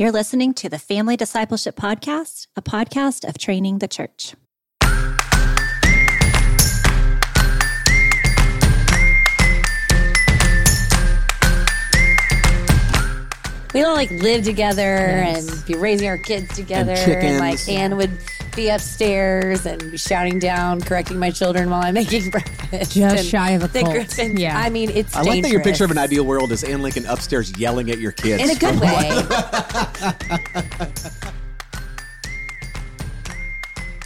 You're listening to the Family Discipleship Podcast, a podcast of training the church. we don't like live together Yes. and be raising our kids together. chickens. like Anne would be upstairs and be shouting down, correcting my children while I'm making breakfast. Just And shy of a the cult. Griffins- Yeah. I mean, it's I like that your picture of an ideal world is Anne Lincoln upstairs yelling at your kids. in a good way.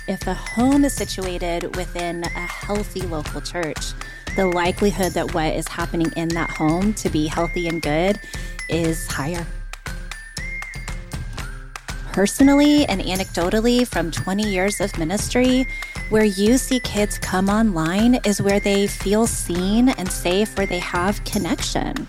If a home is situated within a healthy local church, the likelihood that what is happening in that home to be healthy and good is higher. Personally and anecdotally, from 20 years of ministry, where you see kids come online is where they feel seen and safe, where they have connection.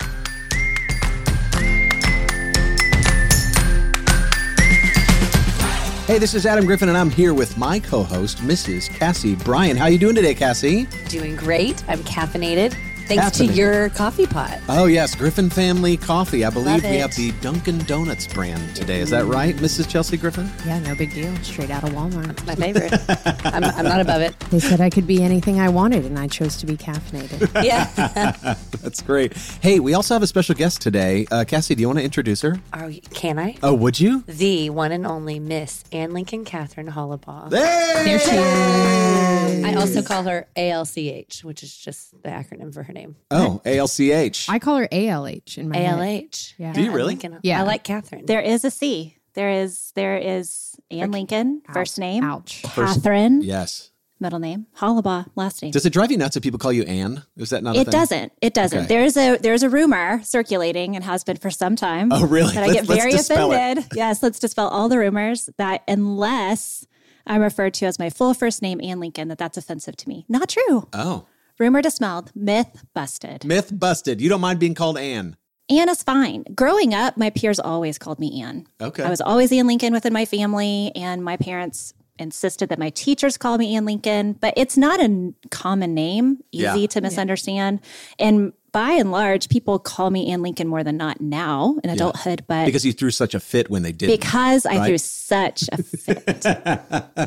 Hey, this is Adam Griffin, and I'm here with my co-host, Mrs. Cassie Bryant. How are you doing today, Cassie? Doing great. I'm caffeinated. Thanks Caffeinated. to your coffee pot. Oh yes, Griffin Family Coffee. I believe we have the Dunkin' Donuts brand today. Is that right, Mrs. Chelsea Griffin? Yeah, no big deal. Straight out of Walmart. My favorite. I'm, I'm not above it. They said I could be anything I wanted, and I chose to be caffeinated. Yeah. That's great. Hey, we also have a special guest today. Uh, Cassie, do you want to introduce her? Are can I? Oh, would you? The one and only Miss Anne Lincoln Catherine Holibaugh. there she is. I also call her ALCH, which is just the acronym for her name. Oh, A L C H. I call her ALH in my head. ALH. Yeah. Do you really? Lincoln. Yeah. I like Catherine. There is a C. There is there is Anne Lincoln, first name. Ouch. Catherine, yes. middle name. Holibaugh, last name. Does it drive you nuts if people call you Anne? Is that not a It thing? doesn't. It doesn't. Okay. There's a there's a rumor circulating and has been for some time. Oh, really? That I Let's- get let's very dispel it. offended. Yes, let's dispel all the rumors that unless I'm referred to as my full first name, Anne Lincoln, that that's offensive to me. Not true. Oh, Rumor dispelled. Myth busted. myth busted. You don't mind being called Anne. Anne is fine. Growing up, my peers always called me Anne. Okay. I was always Anne Lincoln within my family, and my parents insisted that my teachers call me Anne Lincoln, but it's not a common name, easy Yeah. to misunderstand. And by and large, people call me Anne Lincoln more than not now in adulthood, but because you threw such a fit when they did. because I threw such a fit.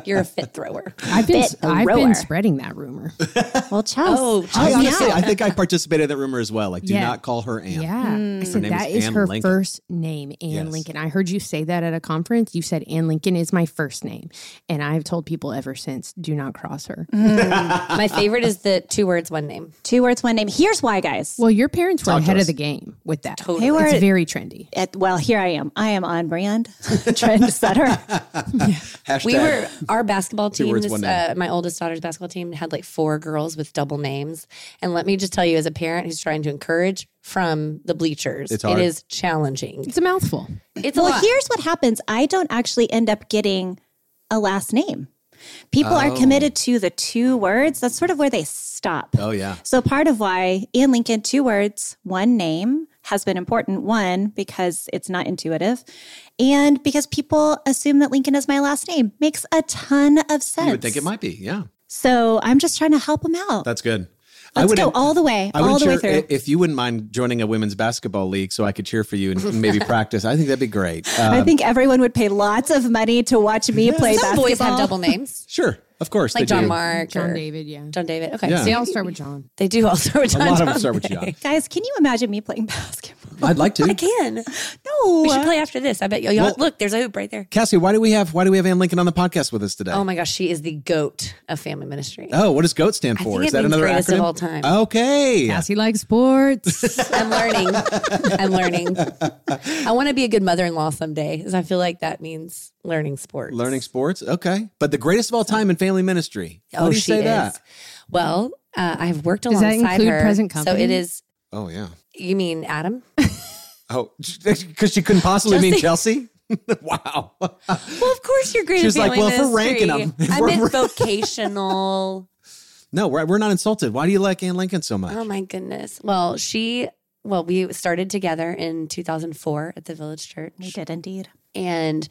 You're a fit thrower. I've been I've been spreading that rumor. well, Chelsea. Oh, I honestly, out. I think I participated in that rumor as well. Like, do Yeah. not call her Anne. Yeah. I hmm. said name is that is Anne her Lincoln." first name, Anne Yes. Lincoln. I heard you say that at a conference. You said Anne Lincoln is my first name. And I've told people ever since, do not cross her. Hmm. My favorite is the two words, one name. Two words, one name. Here's why, guys. Well, your parents were ahead of the game with that. Totally. They were- It's very trendy. At, well, here I am. I am on brand, trendsetter. Hashtag. We were our basketball team. this, uh, my oldest daughter's basketball team had like four girls with double names, and let me just tell you, as a parent who's trying to encourage from the bleachers, It's hard. is challenging. It's a mouthful. It's a Well, lot. here's what happens. I don't actually end up getting a last name. People are Oh. committed to the two words. That's sort of where they stop. Oh yeah. So part of why Anne Lincoln, two words, one name has been important. One, because it's not intuitive. And because people assume that Lincoln is my last name. Makes a ton of sense. You would think it might be. Yeah. So I'm just trying to help them out. That's good. Let's go wouldn't- all the way, I all would the way through. if you wouldn't mind joining a women's basketball league, so I could cheer for you and maybe practice. I think that'd be great. I Um, think everyone would pay lots of money to watch me play Some basketball. boys have double names, sure, of course, like they John do. Mark John or David, yeah. John David. Okay, Yeah. They all start with John. they do all start with A John. lot of them John start with John. Guys, can you imagine me playing basketball? I'd like to. I can. No. We should play after this. I bet you. Well- look, there's a hoop right there. Cassie, why do we have why do we have Anne Lincoln on the podcast with us today? Oh my gosh, she is the goat of family ministry. Oh, what does GOAT stand I for? think Is it that means another greatest acronym? of all time. Okay. Cassie likes sports. I'm learning. I'm learning. I want to be a good mother-in-law someday, because I feel like that means learning sports. Learning sports. Okay. But the greatest of all time in family ministry. Why Oh, do you she say is. that? Well, uh, I've worked Does that alongside include her. present So it is. Oh yeah. You mean Adam? Oh, because she couldn't possibly mean Chelsea. Chelsea. wow. well, of course you're great. She's at like, family well, if we're ranking them, I we're- meant vocational. No, we're, we're not insulted. Why do you like Anne Lincoln so much? Oh my goodness. Well, she. Well, we started together in 2004 at the Village Church. We did indeed. And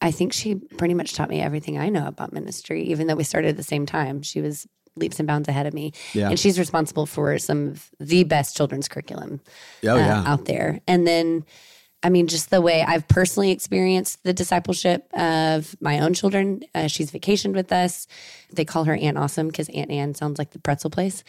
I think she pretty much taught me everything I know about ministry, even though we started at the same time. She was leaps and bounds ahead of me. Yeah. And she's responsible for some of the best children's curriculum oh uh, yeah. out there. And then I mean, just the way I've personally experienced the discipleship of my own children. Uh, she's vacationed with us. They call her Aunt Awesome because Aunt Anne sounds like the pretzel place,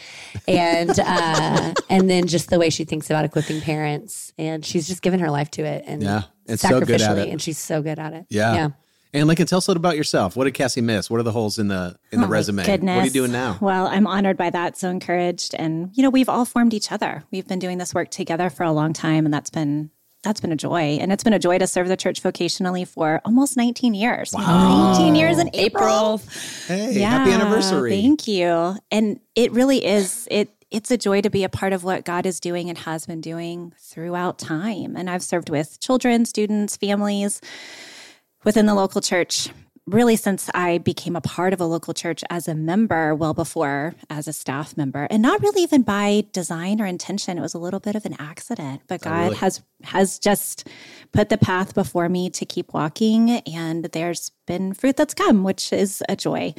and uh, and then just the way she thinks about equipping parents, and she's just given her life to it, and Yeah, it's so good at sacrificially, it. and she's so good at it. Yeah. yeah. Anne Lincoln, tell us a little about yourself. What did Cassie miss? What are the holes in the in the Oh my resume? Goodness. What are you doing now? Well, I'm honored by that. So encouraged. And, you know, we've all formed each other. We've been doing this work together for a long time. And that's been that's been a joy. And it's been a joy to serve the church vocationally for almost 19 years. 19 years in April. Hey, happy anniversary. Thank you. And it really is it it's a joy to be a part of what God is doing and has been doing throughout time. And I've served with children, students, families within the local church really since I became a part of a local church as a member, well before as a staff member, and not really even by design or intention. It was a little bit of an accident, but oh, God really? has has just put the path before me to keep walking, and there's been fruit that's come, which is a joy.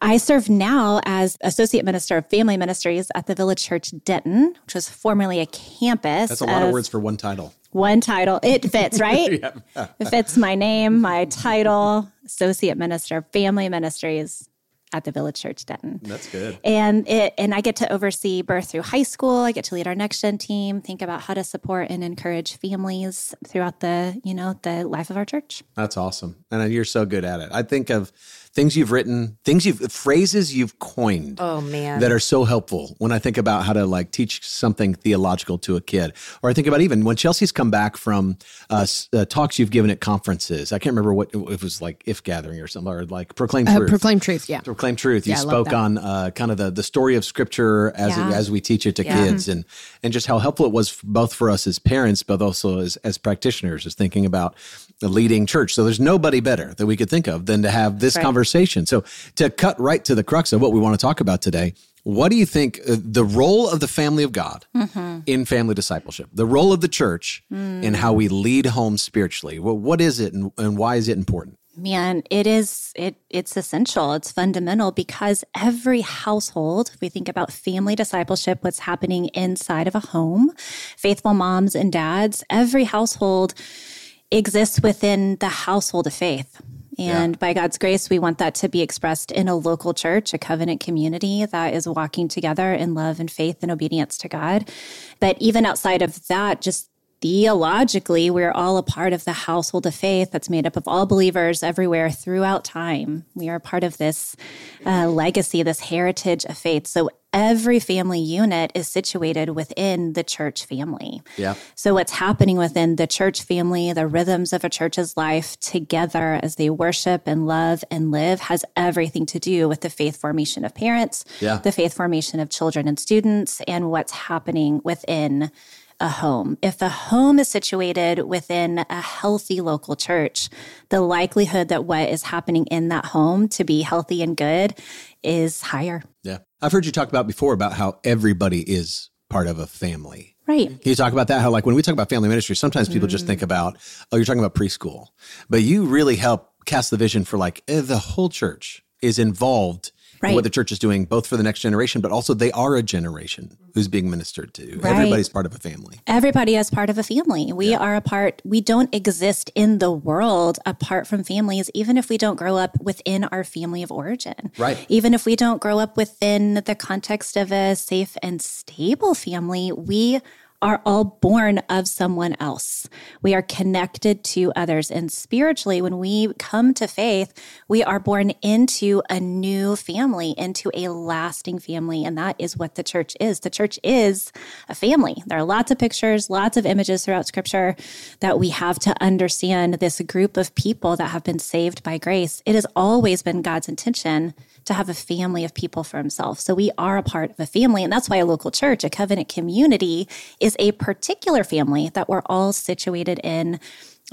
I serve now as Associate Minister of Family Ministries at the Village Church Denton, which was formerly a campus. That's a lot of of words for one title. One title. It fits, right? it fits my name, my title, Associate Minister of Family Ministries at the Village Church Denton. That's good. And it and I get to oversee birth through high school. I get to lead our next gen team, think about how to support and encourage families throughout the, you know, the life of our church. That's awesome. And you're so good at it. I think of things you've written, things you've phrases you've coined. Oh man. that are so helpful when I think about how to like teach something theological to a kid. Or I think about even when Chelsea's come back from uh, uh, talks you've given at conferences. I can't remember what it was like, if gathering or something, or like proclaim Uh, truth. proclaim truth. Yeah. Proclaim truth. You Yeah, spoke on uh, kind of the, the story of Scripture as Yeah. as we teach it to Yeah. kids, and and just how helpful it was both for us as parents, but also as as practitioners, as thinking about the leading church. So there's nobody better that we could think of than to have this Right. conversation. So to cut right to the crux of what we want to talk about today. What do you think uh, the role of the family of God Mm-hmm. in family discipleship, the role of the church in how we lead home spiritually? Well, what is it and, and why is it important? Man, it is it it's essential. It's fundamental because every household, if we think about family discipleship, what's happening inside of a home, faithful moms and dads, every household exists within the household of faith. And by God's grace, we want that to be expressed in a local church, a covenant community that is walking together in love and faith and obedience to God. But even outside of that, just theologically, we're all a part of the household of faith that's made up of all believers everywhere throughout time. We are part of this uh, legacy, this heritage of faith. So every family unit is situated within the church family. Yeah. So, what's happening within the church family, the rhythms of a church's life together as they worship and love and live has everything to do with the faith formation of parents, Yeah. the faith formation of children and students, and what's happening within a home. If a home is situated within a healthy local church, the likelihood that what is happening in that home to be healthy and good is higher. Yeah. I've heard you talk about before about how everybody is part of a family. Right. Can you talk about that? How, like, when we talk about family ministry, sometimes people just think about, oh, you're talking about preschool. But you really help cast the vision for like eh, the whole church is involved in Right. what the church is doing, both for the next generation, but also they are a generation who's being ministered to. Right. Everybody's part of a family. Everybody is part of a family. We are a part, we don't exist in the world apart from families, even if we don't grow up within our family of origin. Right. Even if we don't grow up within the context of a safe and stable family, we are all born of someone else. We are connected to others. And spiritually, when we come to faith, we are born into a new family, into a lasting family. And that is what the church is. The church is a family. There are lots of pictures, lots of images throughout scripture that we have to understand this group of people that have been saved by grace. It has always been God's intention to have a family of people for himself. So we are a part of a family. And that's why a local church, a covenant community, is a particular family that we're all situated in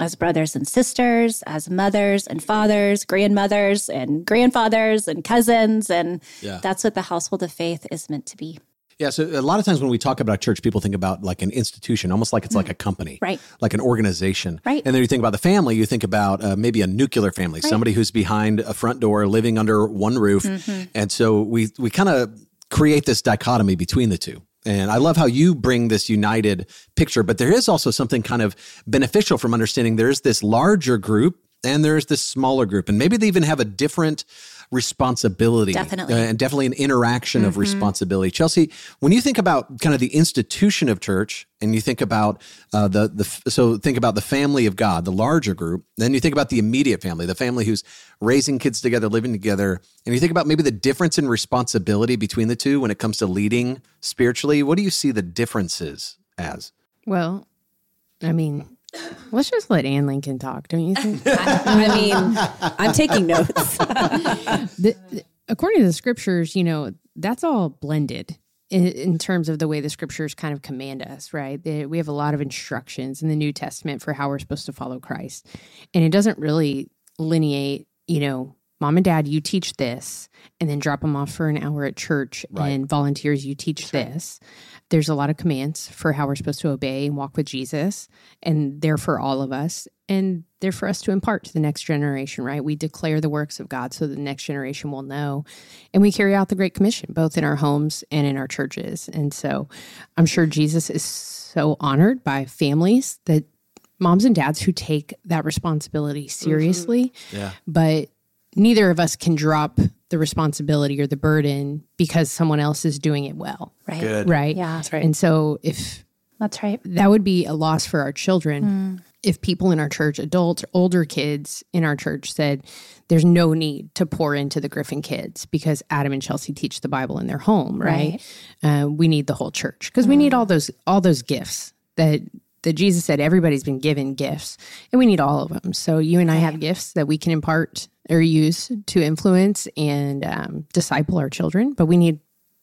as brothers and sisters, as mothers and fathers, grandmothers and grandfathers and cousins. And Yeah. that's what the household of faith is meant to be. Yeah. So a lot of times when we talk about a church, people think about like an institution, almost like it's like a company, Right. Like an organization, Right. And then you think about the family, you think about uh, maybe a nuclear family, somebody who's behind a front door, living under one roof, Mm-hmm. and so we we kind of create this dichotomy between the two. And I love how you bring this united picture, but there is also something kind of beneficial from understanding there's this larger group and there's this smaller group. And maybe they even have a different responsibility. Definitely. Uh, and definitely an interaction mm-hmm. of responsibility. Chelsea, when you think about kind of the institution of church and you think about uh, the, the, so think about the family of God, the larger group, then you think about the immediate family, the family who's raising kids together, living together, and you think about maybe the difference in responsibility between the two when it comes to leading spiritually. What do you see the differences as? Well, I mean, Let's just let Anne Lincoln talk, don't you think? I, I mean, I'm taking notes. the, the, according to the scriptures, you know, that's all blended in, in, terms of the way the scriptures kind of command us, right? we have a lot of instructions in the New Testament for how we're supposed to follow Christ. And it doesn't really lineate, you know, mom and dad, you teach this, and then drop them off for an hour at church right. and volunteers, you teach this. There's a lot of commands for how we're supposed to obey and walk with Jesus, and they're for all of us. And they're for us to impart to the next generation, right? We declare the works of God so the next generation will know. And we carry out the Great Commission, both in our homes and in our churches. And so I'm sure Jesus is so honored by families that moms and dads who take that responsibility seriously. Mm-hmm. Yeah. But neither of us can drop the responsibility or the burden because someone else is doing it well. Right. Good. Right. Yeah. That's right. And so if that's right, that would be a loss for our children. Mm. If people in our church, adults, older kids in our church said, there's no need to pour into the Griffin kids because Adam and Chelsea teach the Bible in their home, right? right. Uh, we need the whole church because mm. we need mm. all those all those gifts that that Jesus said everybody's been given gifts and we need all of them. So you and I have gifts that we can impart or use to influence and um, disciple our children, but we need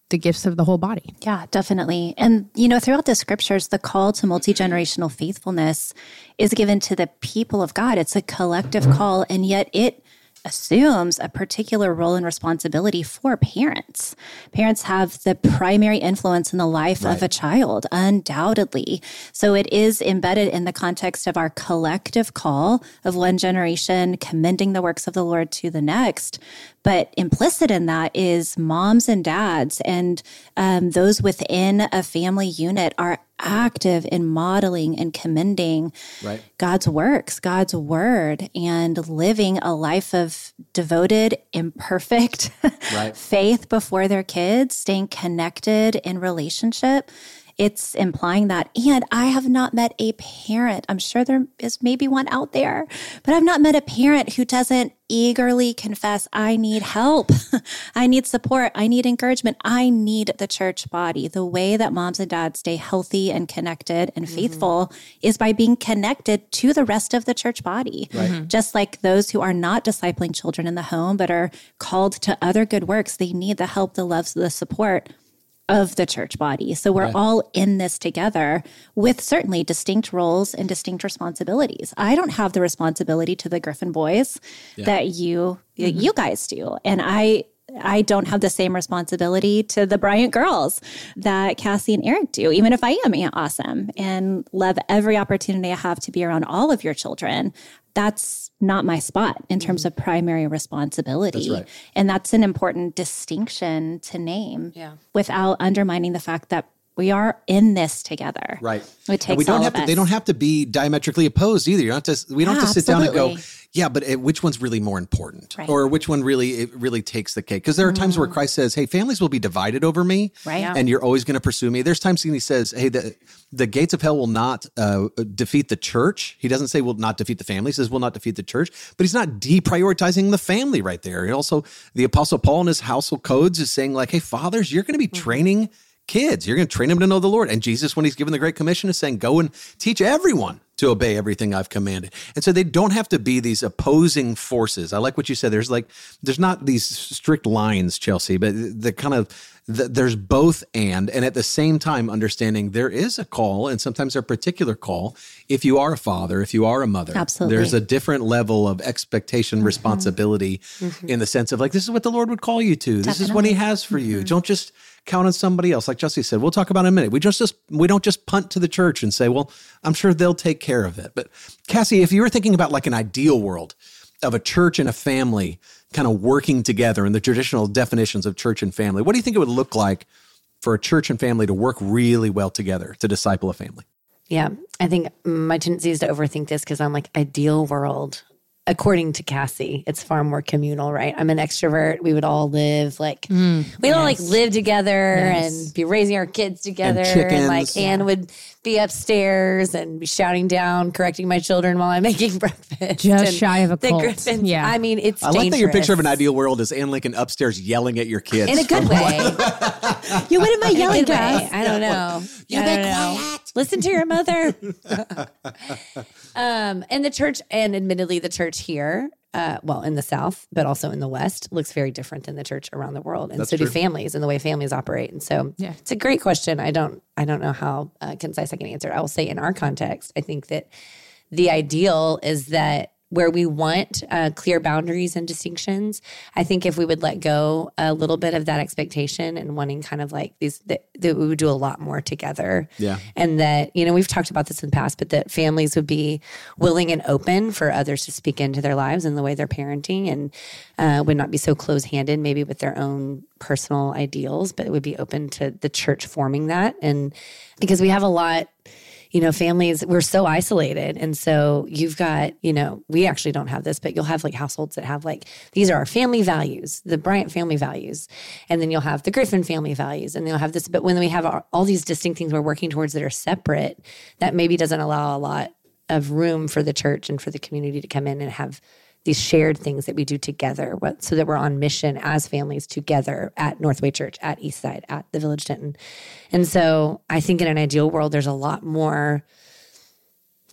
the gifts of the whole body. Yeah, definitely. And, you know, throughout the scriptures, the call to multi generational faithfulness is given to the people of God. It's a collective call, and yet it assumes a particular role and responsibility for parents. Parents have the primary influence in the life right. of a child, undoubtedly. So it is embedded in the context of our collective call of one generation commending the works of the Lord to the next. But implicit in that is moms and dads and um, those within a family unit are active in modeling and commending right. God's works, God's word, and living a life of devoted, imperfect right. faith before their kids, staying connected in relationship it's implying that. And I have not met a parent, I'm sure there is maybe one out there, but I've not met a parent who doesn't eagerly confess, I need help. I need support. I need encouragement. I need the church body. The way that moms and dads stay healthy and connected and mm-hmm. faithful is by being connected to the rest of the church body. Right. Mm-hmm. Just like those who are not discipling children in the home, but are called to other good works, they need the help, the love, the support of the church body. So we're right. all in this together with certainly distinct roles and distinct responsibilities. I don't have the responsibility to the Griffin boys yeah. that you mm-hmm. you guys do. And I I don't have the same responsibility to the Bryant girls that Cassie and Eric do, even if I am Aunt Awesome and love every opportunity I have to be around all of your children that's not my spot in terms of primary responsibility. That's right. And that's an important distinction to name yeah. without undermining the fact that we are in this together. Right. It takes we don't have to, they don't have to be diametrically opposed either. You don't have to we don't yeah, have to sit absolutely. down and go, yeah, but it, which one's really more important, right. or which one really it really takes the cake? Because there are times where mm. Christ says, "Hey, families will be divided over me, right? And you're always going to pursue me." There's times when he says, "Hey, the the gates of hell will not uh, defeat the church." He doesn't say will not defeat the family; he says will not defeat the church. But he's not deprioritizing the family right there. He also, the Apostle Paul in his household codes is saying like, "Hey, fathers, you're going to be mm-hmm. training." Kids. You're going to train them to know the Lord. And Jesus, when he's given the Great Commission, is saying, go and teach everyone to obey everything I've commanded. And so they don't have to be these opposing forces. I like what you said. There's like, there's not these strict lines, Chelsea, but the kind of, the, there's both and, and at the same time, understanding there is a call and sometimes a particular call. If you are a father, if you are a mother, absolutely, there's a different level of expectation, mm-hmm. responsibility mm-hmm. in the sense of like, this is what the Lord would call you to. Definitely. This is what he has for mm-hmm. you. Don't just, count on somebody else. Like Jesse said, we'll talk about in a minute. We just, just we don't just punt to the church and say, well, I'm sure they'll take care of it. But Cassie, if you were thinking about like an ideal world of a church and a family kind of working together in the traditional definitions of church and family, what do you think it would look like for a church and family to work really well together to disciple a family? Yeah. I think my tendency is to overthink this because I'm like, ideal world according to Cassie, it's far more communal, right? I'm an extrovert. We would all live like mm, we yes. all like live together yes. and be raising our kids together. And, and like yeah. Anne would be upstairs and be shouting down, correcting my children while I'm making breakfast. Just shy of a cult. Griffins, yeah. I mean, it's I dangerous. like that your picture of an ideal world is Anne Lincoln upstairs yelling at your kids. In a good way. You wouldn't mind yelling, guys. I don't know. You I be quiet. Know. Listen to your mother. um, and the church, and admittedly, the church here uh, well, in the South, but also in the West, looks very different than the church around the world, and That's so true. do families and the way families operate. And so, yeah. it's a great question. I don't, I don't know how uh, concise I can answer. I will say, in our context, I think that the ideal is that where we want uh, clear boundaries and distinctions. I think if we would let go a little bit of that expectation and wanting kind of like these, that, that, we would do a lot more together. Yeah. And that, you know, we've talked about this in the past, but that families would be willing and open for others to speak into their lives and the way they're parenting and uh, would not be so close handed, maybe with their own personal ideals, but it would be open to the church forming that. And because we have a lot, you know, families, we're so isolated. And so you've got, you know, we actually don't have this, but you'll have like households that have like, these are our family values, the Bryant family values. And then you'll have the Griffin family values. And they'll have this. But when we have our, all these distinct things we're working towards that are separate, that maybe doesn't allow a lot of room for the church and for the community to come in and have these shared things that we do together what, so that we're on mission as families together at Northway Church, at Eastside, at the Village Denton. And so I think in an ideal world, there's a lot more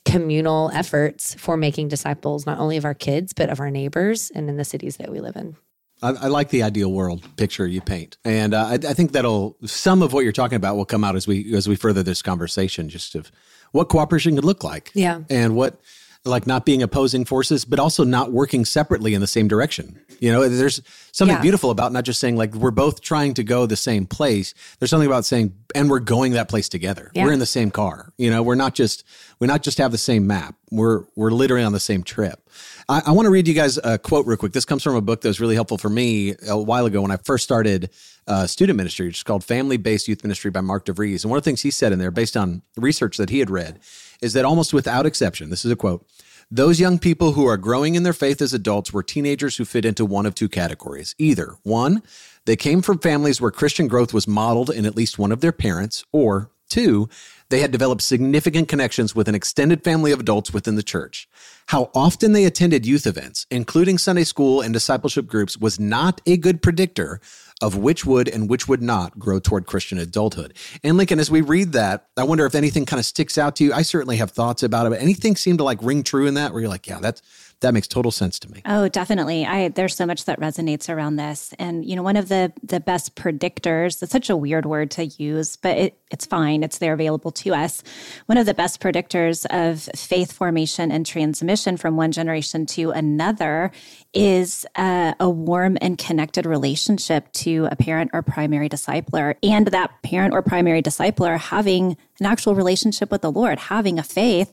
communal efforts for making disciples, not only of our kids, but of our neighbors and in the cities that we live in. I, I like the ideal world picture you paint, and uh, I, I, think that'll some of what you're talking about will come out as we as we further this conversation, just of what cooperation could look like, yeah, and what like not being opposing forces, but also not working separately in the same direction. You know, there's something yeah. beautiful about not just saying like we're both trying to go the same place. There's something about saying and we're going that place together. Yeah. We're in the same car. You know, we're not just we not just have the same map. We're we're literally on the same trip. I, I want to read you guys a quote real quick. This comes from a book that was really helpful for me a while ago when I first started uh, student ministry, which is called Family Based Youth Ministry by Mark DeVries. And one of the things he said in there, based on research that he had read, is that almost without exception, this is a quote those young people who are growing in their faith as adults were teenagers who fit into one of two categories. Either one, they came from families where Christian growth was modeled in at least one of their parents, or two, they had developed significant connections with an extended family of adults within the church. How often they attended youth events, including Sunday school and discipleship groups, was not a good predictor of which would and which would not grow toward Christian adulthood. Anne Lincoln, as we read that, I wonder if anything kind of sticks out to you. I certainly have thoughts about it, but anything seem to like ring true in that where you're like, yeah, that's that makes total sense to me. Oh, definitely. I there's so much that resonates around this. And you know, one of the the best predictors, it's such a weird word to use, but it, it's fine. It's there available to us. One of the best predictors of faith formation and transmission from one generation to another is uh, a warm and connected relationship to a parent or primary discipler, and that parent or primary discipler having an actual relationship with the Lord, having a faith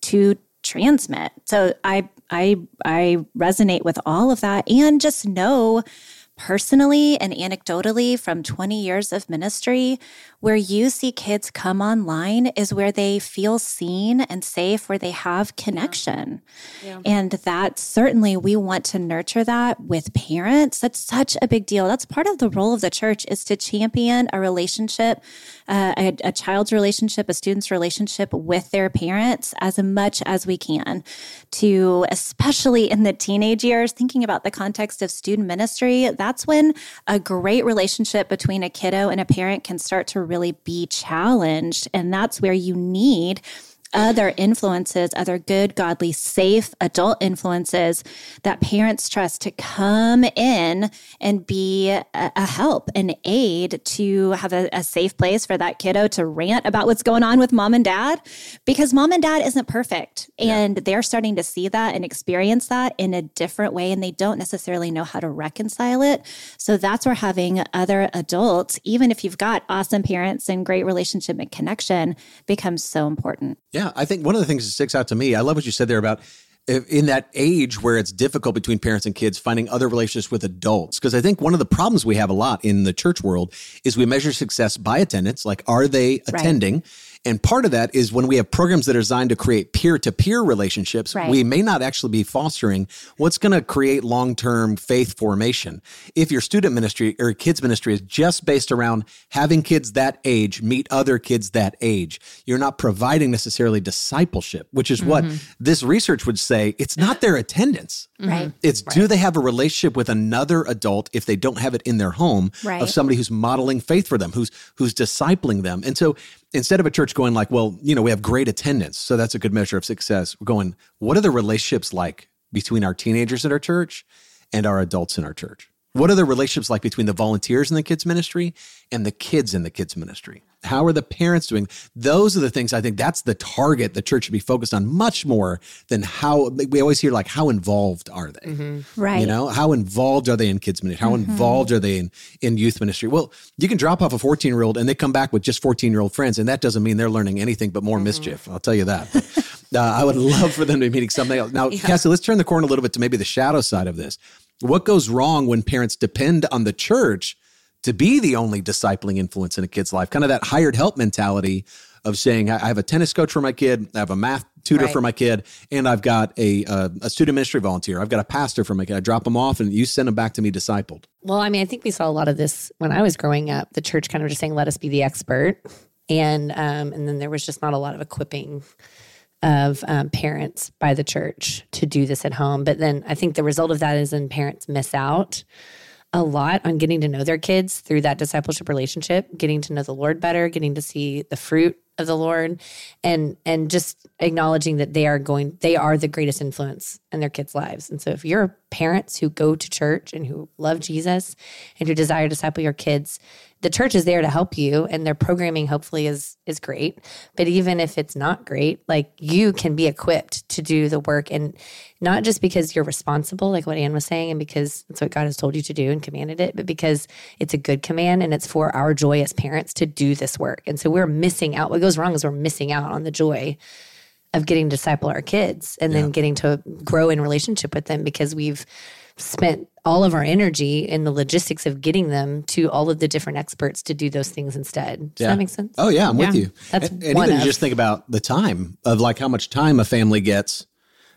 to transmit. So I I I resonate with all of that and just know personally and anecdotally from 20 years of ministry where you see kids come online is where they feel seen and safe, where they have connection. Yeah. Yeah. And that certainly we want to nurture that with parents. That's such a big deal. That's part of the role of the church is to champion a relationship, uh, a, a child's relationship, a student's relationship with their parents as much as we can. To especially in the teenage years, thinking about the context of student ministry, that's when a great relationship between a kiddo and a parent can start to really be challenged. And that's where you need other influences, other good, godly, safe adult influences that parents trust to come in and be a, a help, an aid to have a, a, safe place for that kiddo to rant about what's going on with mom and dad because mom and dad isn't perfect. And yeah. they're starting to see that and experience that in a different way, and they don't necessarily know how to reconcile it. So that's where having other adults, even if you've got awesome parents and great relationship and connection, becomes so important. Yeah, I think one of the things that sticks out to me, I love what you said there about uh, in that age where it's difficult between parents and kids finding other relationships with adults. Because i think one of the problems we have a lot in the church world is we measure success by attendance like are they attending and part of that is when we have programs that are designed to create peer-to-peer relationships Right. we may not actually be fostering what's going to create long-term faith formation if your student ministry or kids ministry is just based around having kids that age meet other kids that age you're not providing necessarily discipleship which is what mm-hmm. this research would say it's not their attendance mm-hmm. Right. it's do they have a relationship with another adult if they don't have it in their home Right. of somebody who's modeling faith for them, who's who's discipling them. And so instead of a church going like, well, you know, we have great attendance, so that's a good measure of success. We're going, what are the relationships like between our teenagers in our church and our adults in our church? What are the relationships like between the volunteers in the kids ministry and the kids in the kids ministry? How are the parents doing? Those are the things I think that's the target the church should be focused on much more than how we always hear like how involved are they? Mm-hmm. Right. You know, how involved are they in kids ministry? How mm-hmm. involved are they in, in youth ministry? Well, you can drop off a 14 year old and they come back with just 14 year old friends, and that doesn't mean they're learning anything but more mm-hmm. mischief. I'll tell you that. But, uh, I would love for them to be meeting something else. Now, Cassie, let's turn the corner a little bit to maybe the shadow side of this. What goes wrong when parents depend on the church to be the only discipling influence in a kid's life? Kind of that hired help mentality of saying, I have a tennis coach for my kid, I have a math tutor Right. for my kid, and I've got a, uh, a student ministry volunteer. I've got a pastor for my kid. I drop them off and you send them back to me discipled. Well, I mean, I think we saw a lot of this when I was growing up. The church kind of just saying, "Let us be the expert," and um, and then there was just not a lot of equipping of um, parents by the church to do this at home. But then I think the result of that is then parents miss out a lot on getting to know their kids through that discipleship relationship, getting to know the Lord better, getting to see the fruit of the Lord and and just acknowledging that they are going they are the greatest influence in their kids' lives. And so if you're parents who go to church and who love Jesus and who desire to disciple your kids, the church is there to help you and their programming hopefully is is great. But even if it's not great, like you can be equipped to do the work and not just because you're responsible, like what Anne was saying, and because it's what God has told you to do and commanded it, but because it's a good command and it's for our joy as parents to do this work. And so we're missing out. What goes wrong is we're missing out on the joy of getting to disciple our kids and then getting to grow in relationship with them because we've spent all of our energy in the logistics of getting them to all of the different experts to do those things instead. Does Yeah. that make sense? Oh yeah, I'm with you. That's and, and one even of- just think about the time of like how much time a family gets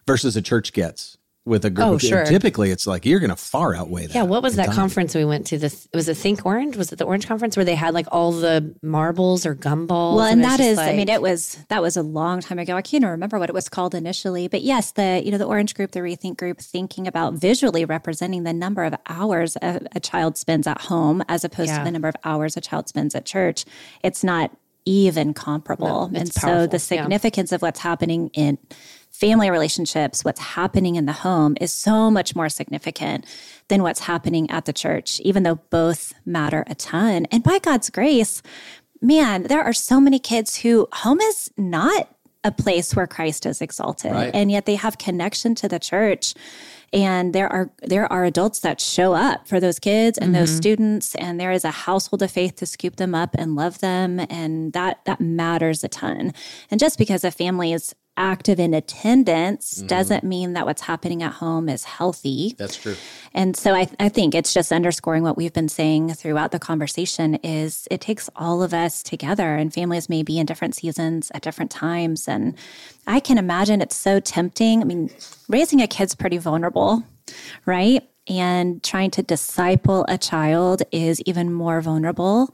versus a church gets with a group. Oh, of, sure. Typically, it's like you're going to far outweigh that. Yeah, what was that time. conference we went to? The was it Think Orange? Was it the Orange conference where they had like all the marbles or gumballs? Well, and it's that just is, I mean, it was that was a long time ago. I can't even remember what it was called initially, but yes, the you know the Orange Group, the Rethink Group, thinking about visually representing the number of hours a, a child spends at home as opposed Yeah. to the number of hours a child spends at church. It's not even comparable, it's and so powerful, the yeah. significance of what's happening in family relationships, what's happening in the home, is so much more significant than what's happening at the church. Even though both matter a ton, and by God's grace man, there are so many kids who home is not a place where Christ is exalted, Right. and yet they have connection to the church. And there are there are adults that show up for those kids and those mm-hmm. students, and there is a household of faith to scoop them up and love them, and that that matters a ton. And just because a family is active in attendance mm-hmm. doesn't mean that what's happening at home is healthy. That's true. And so I, I think it's just underscoring what we've been saying throughout the conversation is it takes all of us together and families may be in different seasons at different times. And I can imagine it's so tempting. I mean, raising a kid's pretty vulnerable, right? And trying to disciple a child is even more vulnerable.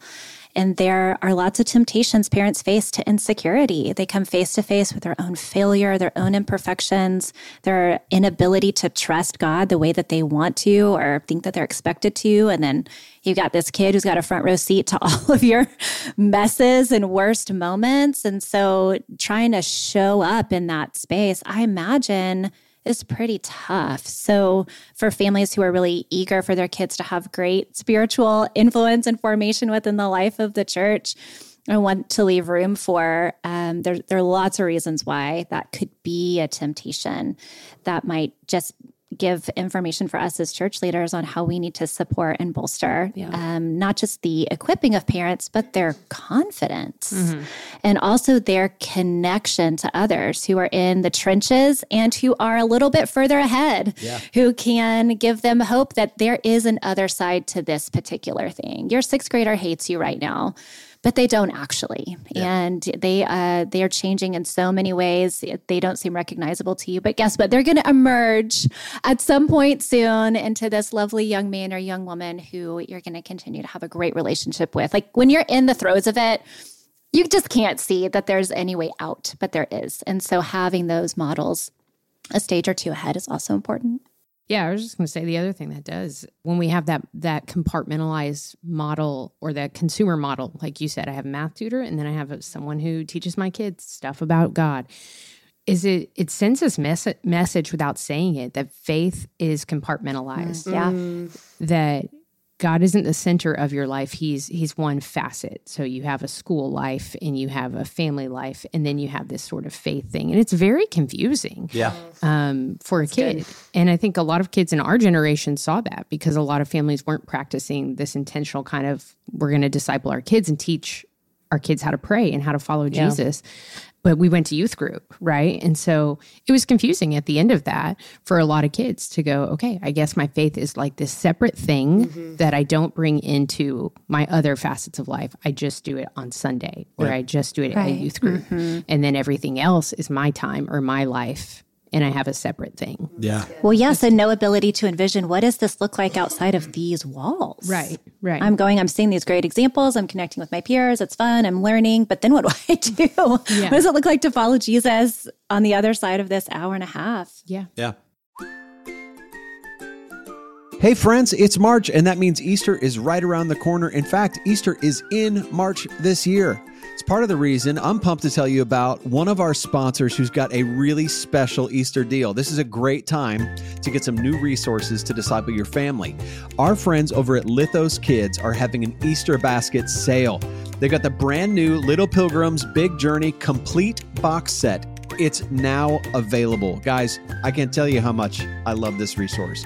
And there are lots of temptations parents face to insecurity. They come face to face with their own failure, their own imperfections, their inability to trust God the way that they want to or think that they're expected to. And then you've got this kid who's got a front row seat to all of your messes and worst moments. And so trying to show up in that space, I imagine is pretty tough. So, for families who are really eager for their kids to have great spiritual influence and formation within the life of the church, I want to leave room for. Um, there, there are lots of reasons why that could be a temptation that might just give information for us as church leaders on how we need to support and bolster Yeah. um, not just the equipping of parents, but their confidence and also their connection to others who are in the trenches and who are a little bit further ahead, who can give them hope that there is an other side to this particular thing. Your sixth grader hates you right now but they don't actually. And they uh, they are changing in so many ways. They don't seem recognizable to you. But guess what? They're going to emerge at some point soon into this lovely young man or young woman who you're going to continue to have a great relationship with. Like when you're in the throes of it you just can't see that there's any way out but there is. And so having those models a stage or two ahead is also important Yeah, I was just going to say the other thing that does when we have that that compartmentalized model or that consumer model, like you said, I have a math tutor and then I have a, someone who teaches my kids stuff about God. Is it it sends this mess- message without saying it that faith is compartmentalized, mm. yeah. Mm. That God isn't the center of your life. He's he's one facet. So you have a school life and you have a family life and then you have this sort of faith thing. And it's very confusing Yeah. um, for a kid. And I think a lot of kids in our generation saw that because a lot of families weren't practicing this intentional kind of we're going to disciple our kids and teach our kids how to pray and how to follow Jesus. But we went to youth group, right? And so it was confusing at the end of that for a lot of kids to go, okay, I guess my faith is like this separate thing mm-hmm. that I don't bring into my other facets of life. I just do it on Sunday or I just do it at a Right. youth group. Mm-hmm. And then everything else is my time or my life. And I have a separate thing. Yeah. well yes and no ability to envision what does this look like outside of these walls Right. Right. I'm going, I'm seeing these great examples. I'm connecting with my peers. It's fun. I'm learning. But then what do I do? What does it look like to follow Jesus on the other side of this hour and a half? yeah. Yeah. Hey, friends, it's March, and that means Easter is right around the corner. In fact, Easter is in March this year. It's part of the reason I'm pumped to tell you about one of our sponsors who's got a really special Easter deal. This is a great time to get some new resources to disciple your family. Our friends over at Lithos Kids are having an Easter basket sale. They've got the brand new Little Pilgrims Big Journey complete box set it's now available. Guys, I can't tell you how much I love this resource.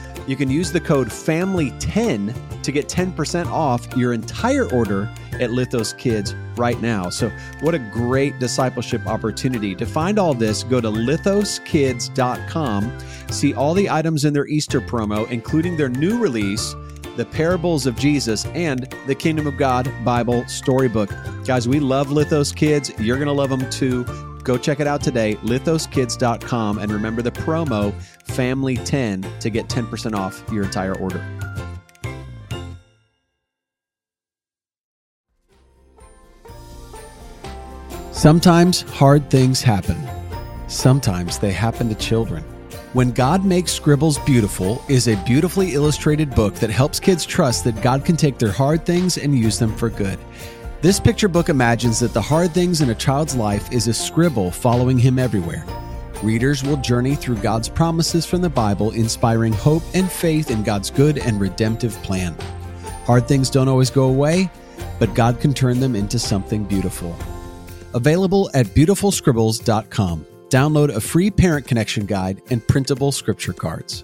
You can use the code FAMILY10 to get 10% off your entire order at Lithos Kids right now. So, what a great discipleship opportunity. To find all this, go to lithoskids.com, see all the items in their Easter promo, including their new release, The Parables of Jesus, and the Kingdom of God Bible Storybook. Guys, we love Lithos Kids. You're going to love them too. Go check it out today, lithoskids.com, and remember the promo FAMILY10 to get 10% off your entire order. Sometimes hard things happen. Sometimes they happen to children. When God Makes Scribbles Beautiful is a beautifully illustrated book that helps kids trust that God can take their hard things and use them for good. This picture book imagines that the hard things in a child's life is a scribble following him everywhere. Readers will journey through God's promises from the Bible, inspiring hope and faith in God's good and redemptive plan. Hard things don't always go away, but God can turn them into something beautiful. Available at beautifulscribbles.com. Download a free parent connection guide and printable scripture cards.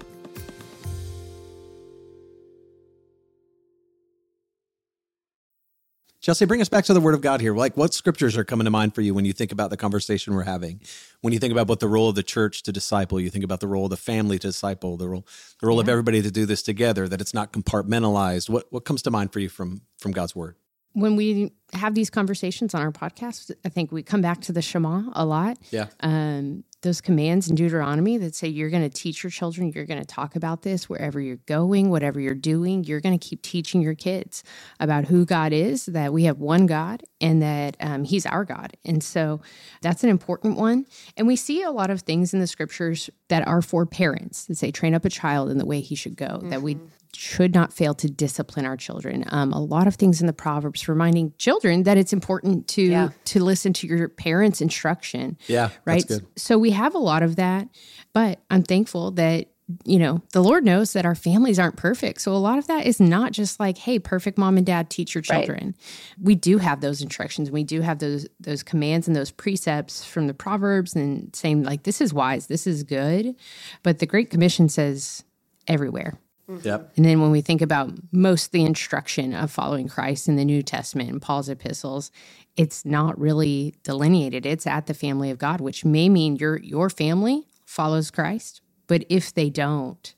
Chelsea, bring us back to the Word of God here. Like, what scriptures are coming to mind for you when you think about the conversation we're having? When you think about what the role of the church to disciple, you think about the role of the family to disciple, the role, the role of everybody to do this together. That it's not compartmentalized. What what comes to mind for you from from God's Word? when we have these conversations on our podcast, I think we come back to the Shema a lot. Yeah. Um, those commands in Deuteronomy that say you're going to teach your children, you're going to talk about this wherever you're going, whatever you're doing, you're going to keep teaching your kids about who God is, that we have one God and that um, He's our God. And so that's an important one. And we see a lot of things in the scriptures that are for parents that say, train up a child in the way he should go, that we should not fail to discipline our children. Um, a lot of things in the Proverbs reminding children that it's important to Yeah. to listen to your parents' instruction. Yeah, right. that's good. So we have a lot of that, but I'm thankful that you know, the Lord knows that our families aren't perfect. So a lot of that is not just like, hey, perfect mom and dad teach your children. Right. We do have those instructions. We do have those those commands and those precepts from the Proverbs and saying like this is wise, this is good. But the Great Commission says everywhere. Yep. And then when we think about most the instruction of following Christ in the New Testament and Paul's epistles, it's not really delineated. It's at the family of God, which may mean your your family follows Christ, but if they don't,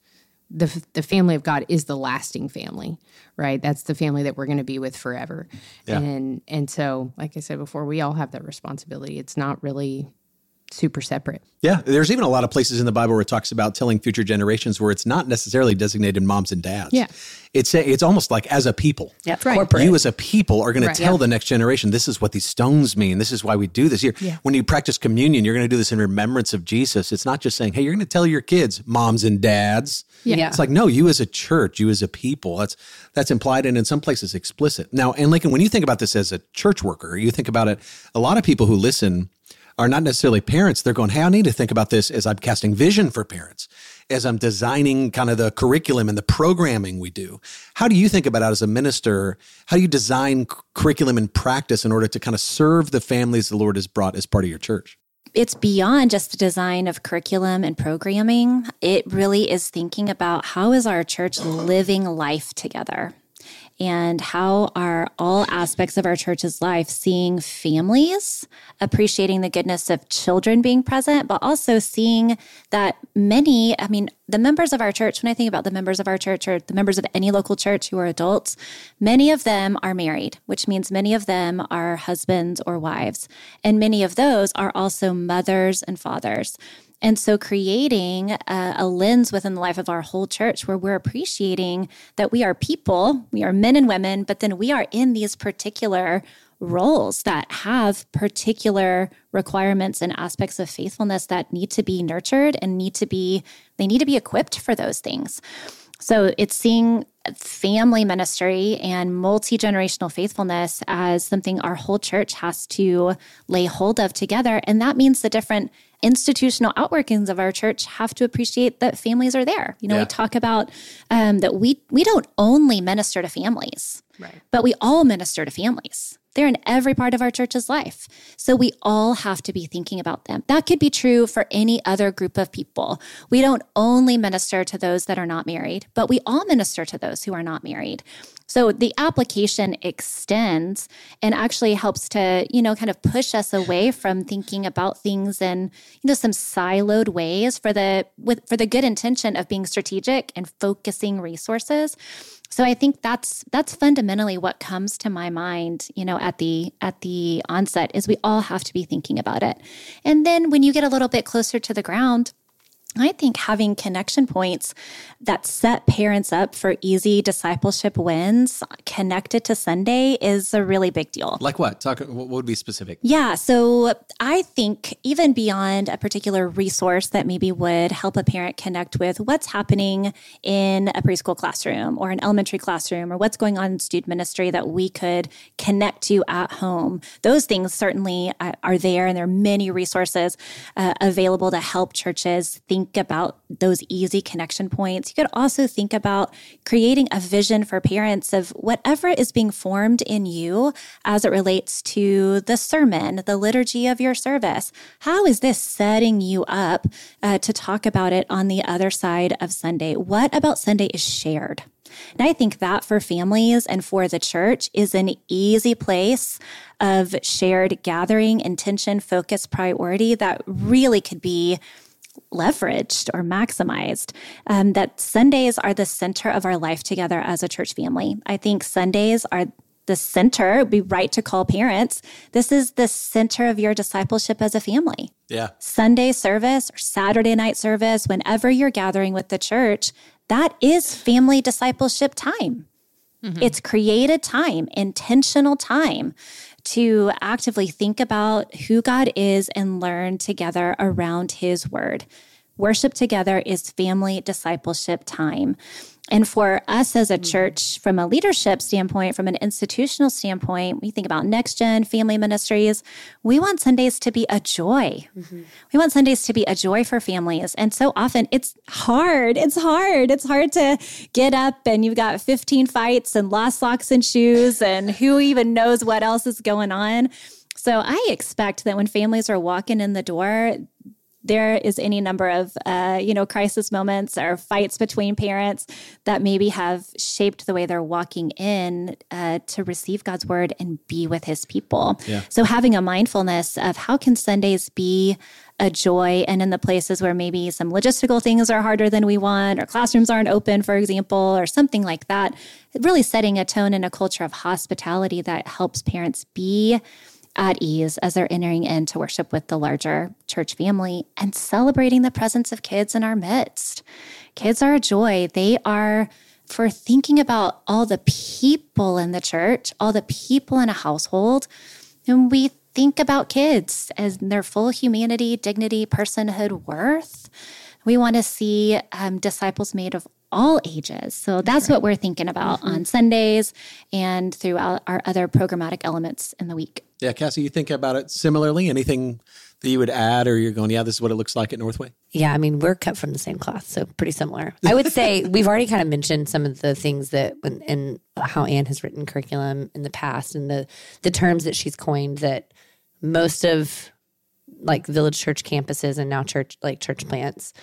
the the family of God is the lasting family, right? That's the family that we're going to be with forever. Yeah. And and so, like I said before, we all have that responsibility. It's not really super separate. Yeah, there's even a lot of places in the Bible where it talks about telling future generations where it's not necessarily designated moms and dads. Yeah, it's a, it's almost like as a people. Yeah, right. Corporate. You as a people are going right. to tell yeah. the next generation this is what these stones mean. This is why we do this. Here, yeah. when you practice communion, you're going to do this in remembrance of Jesus. It's not just saying, "Hey, you're going to tell your kids, moms and dads." Yeah. yeah. It's like, no, you as a church, you as a people. That's that's implied and in some places explicit. Now, Anne Lincoln, when you think about this as a church worker, you think about it. A lot of people who listen are not necessarily parents. They're going, hey, I need to think about this as I'm casting vision for parents, as I'm designing kind of the curriculum and the programming we do. How do you think about it as a minister? How do you design curriculum and practice in order to kind of serve the families the Lord has brought as part of your church? it's beyond just the design of curriculum and programming. It really is thinking about how is our church living life together? And how are all aspects of our church's life seeing families appreciating the goodness of children being present, but also seeing that many, I mean, the members of our church, when I think about the members of our church or the members of any local church who are adults, many of them are married, which means many of them are husbands or wives. And many of those are also mothers and fathers. And so, creating a, a, lens within the life of our whole church where we're appreciating that we are people, we are men and women, but then we are in these particular roles that have particular requirements and aspects of faithfulness that need to be nurtured and need to be, they need to be equipped for those things. So, it's seeing family ministry and multi generational faithfulness as something our whole church has to lay hold of together. And that means the different institutional outworkings of our church have to appreciate that families are there. You know, yeah. we talk about um, that we we don't only minister to families, right. but we all minister to families. They're in every part of our church's life. So we all have to be thinking about them. That could be true for any other group of people. We don't only minister to those that are not married, but we all minister to those who are not married. So the application extends and actually helps to, you know, kind of push us away from thinking about things in, you know, some siloed ways for the with for the good intention of being strategic and focusing resources. So I think that's that's fundamentally what comes to my mind, you know, at the at the onset is we all have to be thinking about it. And then when you get a little bit closer to the ground, I think having connection points that set parents up for easy discipleship wins connected to Sunday is a really big deal. Like what? Talk what would be specific? Yeah, so I think even beyond a particular resource that maybe would help a parent connect with what's happening in a preschool classroom or an elementary classroom or what's going on in student ministry that we could connect to at home. Those things certainly uh, are there and there are many resources uh, available to help churches think think about those easy connection points. You could also think about creating a vision for parents of whatever is being formed in you as it relates to the sermon, the liturgy of your service. How is this setting you up uh, to talk about it on the other side of Sunday? What about Sunday is shared? And I think that for families and for the church is an easy place of shared gathering, intention, focus, priority that really could be leveraged or maximized. Um, that Sundays are the center of our life together as a church family. I think Sundays are the center, It'd be right to call parents. This is the center of your discipleship as a family. Yeah. Sunday service or Saturday night service, whenever you're gathering with the church, that is family discipleship time. Mm-hmm. It's created time, intentional time to actively think about who God is and learn together around His word. Worship together is family discipleship time. And for us as a church, from a leadership standpoint, from an institutional standpoint, we think about next gen family ministries. We want Sundays to be a joy. Mm-hmm. We want Sundays to be a joy for families. And so often it's hard. It's hard. It's hard to get up and you've got 15 fights and lost socks and shoes, and who even knows what else is going on. So I expect that when families are walking in the door, there is any number of uh, you know crisis moments or fights between parents that maybe have shaped the way they're walking in uh, to receive god's word and be with his people yeah. so having a mindfulness of how can sundays be a joy and in the places where maybe some logistical things are harder than we want or classrooms aren't open for example or something like that really setting a tone and a culture of hospitality that helps parents be at ease as they're entering in to worship with the larger church family and celebrating the presence of kids in our midst. Kids are a joy. They are for thinking about all the people in the church, all the people in a household. And we think about kids as their full humanity, dignity, personhood, worth. We want to see um, disciples made of all ages. So that's right. what we're thinking about mm-hmm. on Sundays and throughout our other programmatic elements in the week. Yeah, Cassie, you think about it similarly? Anything that you would add, or you're going, yeah, this is what it looks like at Northway? Yeah, I mean, we're cut from the same cloth, so pretty similar. I would say we've already kind of mentioned some of the things that, when, and how Anne has written curriculum in the past, and the the terms that she's coined that most of like village church campuses and now church like church plants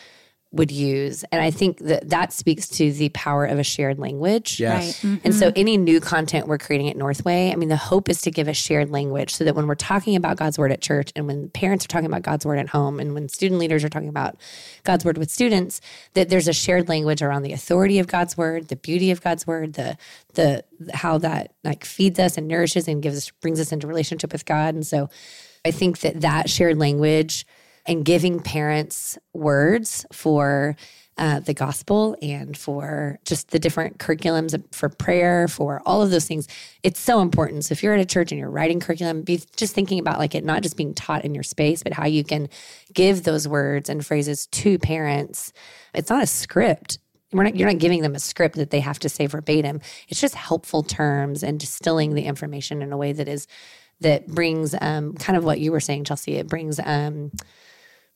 would use. And I think that that speaks to the power of a shared language. Yes. Right. Mm-hmm. And so any new content we're creating at Northway, I mean, the hope is to give a shared language so that when we're talking about God's word at church and when parents are talking about God's word at home and when student leaders are talking about God's word with students, that there's a shared language around the authority of God's word, the beauty of God's word, the the how that like feeds us and nourishes and gives us brings us into relationship with God. And so I think that that shared language and giving parents words for uh, the gospel and for just the different curriculums for prayer, for all of those things. It's so important. So if you're at a church and you're writing curriculum, be just thinking about like it not just being taught in your space, but how you can give those words and phrases to parents. It's not a script. We're not, you're not giving them a script that they have to say verbatim. It's just helpful terms and distilling the information in a way that is that brings um, kind of what you were saying, Chelsea. It brings um,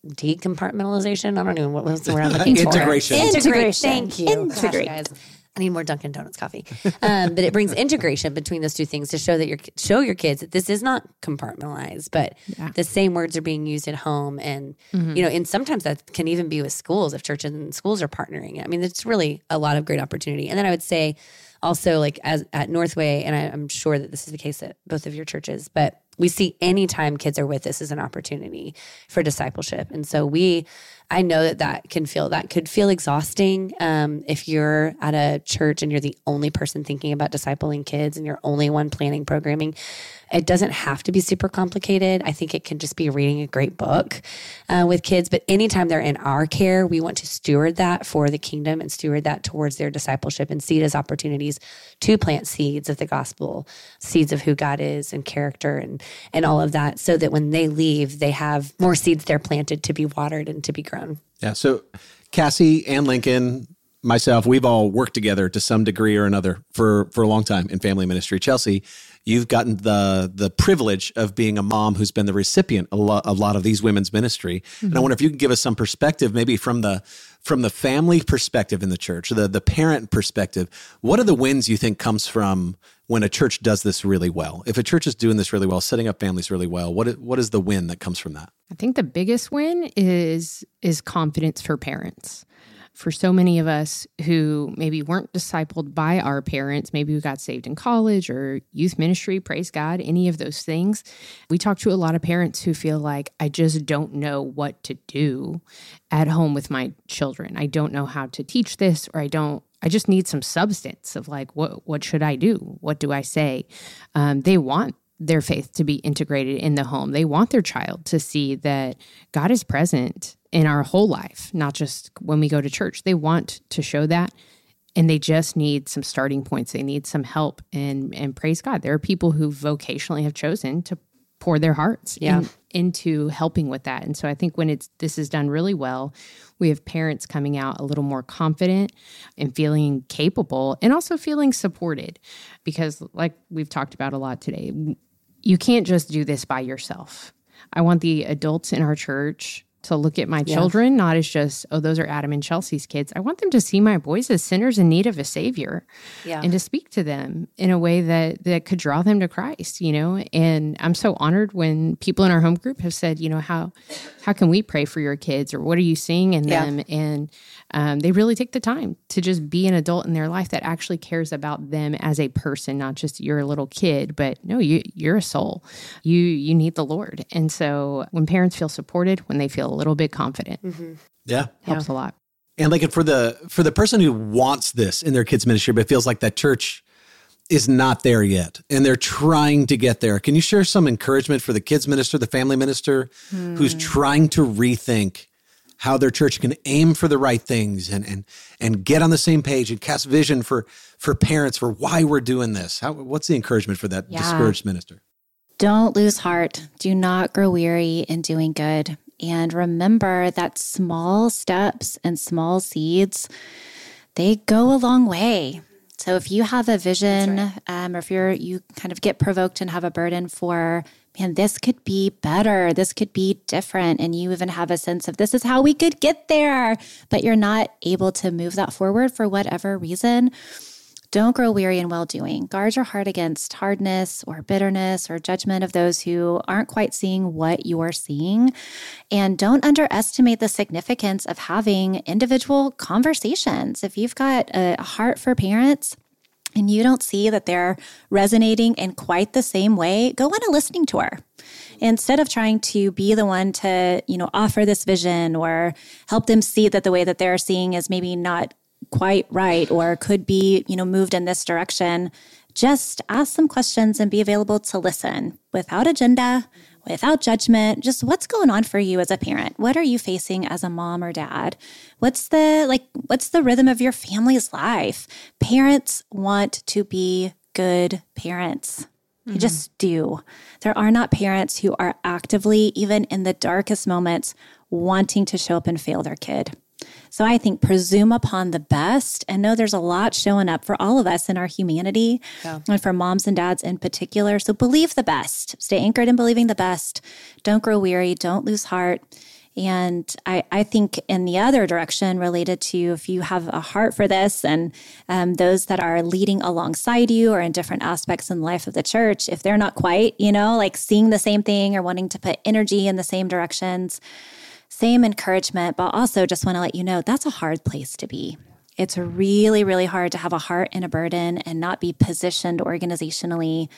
decompartmentalization. I don't know what was the word I'm looking for. Integration. Integration. Thank you. Integrate. Gosh, guys. I need more Dunkin' Donuts coffee. Um, but it brings integration between those two things to show that you show your kids that this is not compartmentalized, but yeah. the same words are being used at home, and mm-hmm. you know, and sometimes that can even be with schools if churches and schools are partnering. I mean, it's really a lot of great opportunity. And then I would say also like as at Northway, and I, I'm sure that this is the case at both of your churches, but we see anytime kids are with us as an opportunity for discipleship. And so we, I know that that can feel, that could feel exhausting um, if you're at a church and you're the only person thinking about discipling kids and you're only one planning programming. It doesn't have to be super complicated. I think it can just be reading a great book uh, with kids. But anytime they're in our care, we want to steward that for the kingdom and steward that towards their discipleship and see it as opportunities to plant seeds of the gospel, seeds of who God is and character and and all of that, so that when they leave, they have more seeds they're planted to be watered and to be grown. Yeah. So Cassie Anne Lincoln myself, we've all worked together to some degree or another for for a long time in family ministry. Chelsea, you've gotten the the privilege of being a mom who's been the recipient of a lot, a lot of these women's ministry. Mm-hmm. And I mm-hmm. wonder if you can give us some perspective, maybe from the from the family perspective in the church, the the parent perspective. What are the wins you think comes from when a church does this really well? If a church is doing this really well, setting up families really well, what what is the win that comes from that? I think the biggest win is is confidence for parents for so many of us who maybe weren't discipled by our parents, maybe who got saved in college or youth ministry, praise God, any of those things. We talk to a lot of parents who feel like, I just don't know what to do at home with my children. I don't know how to teach this, or I don't. I just need some substance of like, what what should I do? What do I say? Um, they want their faith to be integrated in the home. They want their child to see that God is present in our whole life, not just when we go to church. They want to show that and they just need some starting points. They need some help and and praise God. There are people who vocationally have chosen to pour their hearts yeah. into helping with that. And so I think when it's this is done really well, we have parents coming out a little more confident and feeling capable and also feeling supported because like we've talked about a lot today, you can't just do this by yourself. I want the adults in our church to look at my yeah. children not as just oh those are adam and chelsea's kids i want them to see my boys as sinners in need of a savior yeah. and to speak to them in a way that that could draw them to christ you know and i'm so honored when people in our home group have said you know how how can we pray for your kids or what are you seeing in yeah. them and um, they really take the time to just be an adult in their life that actually cares about them as a person, not just you're a little kid, but no, you you're a soul. You you need the Lord, and so when parents feel supported, when they feel a little bit confident, mm-hmm. yeah, helps yeah. a lot. And like for the for the person who wants this in their kids ministry, but feels like that church is not there yet and they're trying to get there. Can you share some encouragement for the kids minister, the family minister hmm. who's trying to rethink how their church can aim for the right things and and and get on the same page and cast vision for for parents for why we're doing this. How, what's the encouragement for that yeah. discouraged minister? Don't lose heart. Do not grow weary in doing good. And remember that small steps and small seeds, they go a long way. So if you have a vision, right. um, or if you're you kind of get provoked and have a burden for man, this could be better. This could be different. And you even have a sense of this is how we could get there, but you're not able to move that forward for whatever reason. Don't grow weary in well doing. Guard your heart against hardness or bitterness or judgment of those who aren't quite seeing what you're seeing. And don't underestimate the significance of having individual conversations. If you've got a heart for parents, and you don't see that they're resonating in quite the same way, go on a listening tour. Instead of trying to be the one to, you know, offer this vision or help them see that the way that they're seeing is maybe not quite right or could be, you know, moved in this direction, just ask some questions and be available to listen without agenda, without judgment, just what's going on for you as a parent? What are you facing as a mom or dad? What's the like what's the rhythm of your family's life? Parents want to be good parents. They mm-hmm. just do. There are not parents who are actively even in the darkest moments wanting to show up and fail their kid. So I think presume upon the best and know there's a lot showing up for all of us in our humanity yeah. and for moms and dads in particular. So believe the best, stay anchored in believing the best. Don't grow weary, don't lose heart. And I, I think in the other direction, related to if you have a heart for this and um, those that are leading alongside you or in different aspects in the life of the church, if they're not quite, you know, like seeing the same thing or wanting to put energy in the same directions, same encouragement, but also just want to let you know that's a hard place to be. It's really, really hard to have a heart and a burden and not be positioned organizationally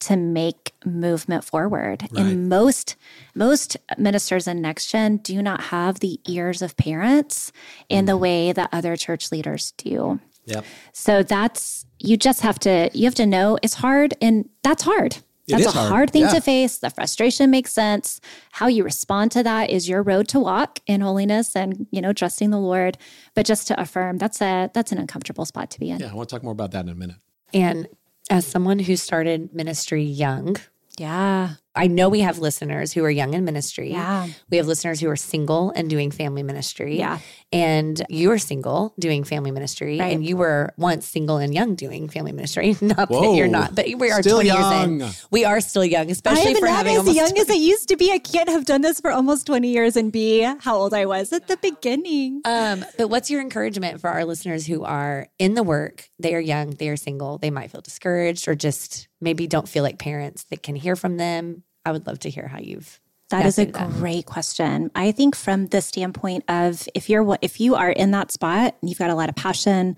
to make movement forward. Right. And most most ministers in Next Gen do not have the ears of parents in the mm. way that other church leaders do. Yep. So that's you just have to you have to know it's hard and that's hard. That's a hard, hard thing yeah. to face. The frustration makes sense. How you respond to that is your road to walk in holiness and, you know, trusting the Lord. But just to affirm, that's a that's an uncomfortable spot to be in. Yeah, I want to talk more about that in a minute. And as someone who started ministry young, yeah. I know we have listeners who are young in ministry. Yeah. We have listeners who are single and doing family ministry. Yeah. And you are single doing family ministry. Right. And you were once single and young doing family ministry. Not Whoa. that you're not, but we are still 20 young. years in. We are still young, especially for having as young 20. as I used to be. I can't have done this for almost 20 years and be how old I was at the beginning. Um, but what's your encouragement for our listeners who are in the work? They are young, they are single, they might feel discouraged or just maybe don't feel like parents that can hear from them I would love to hear how you've that is a that. great question. I think from the standpoint of if you're if you are in that spot, and you've got a lot of passion,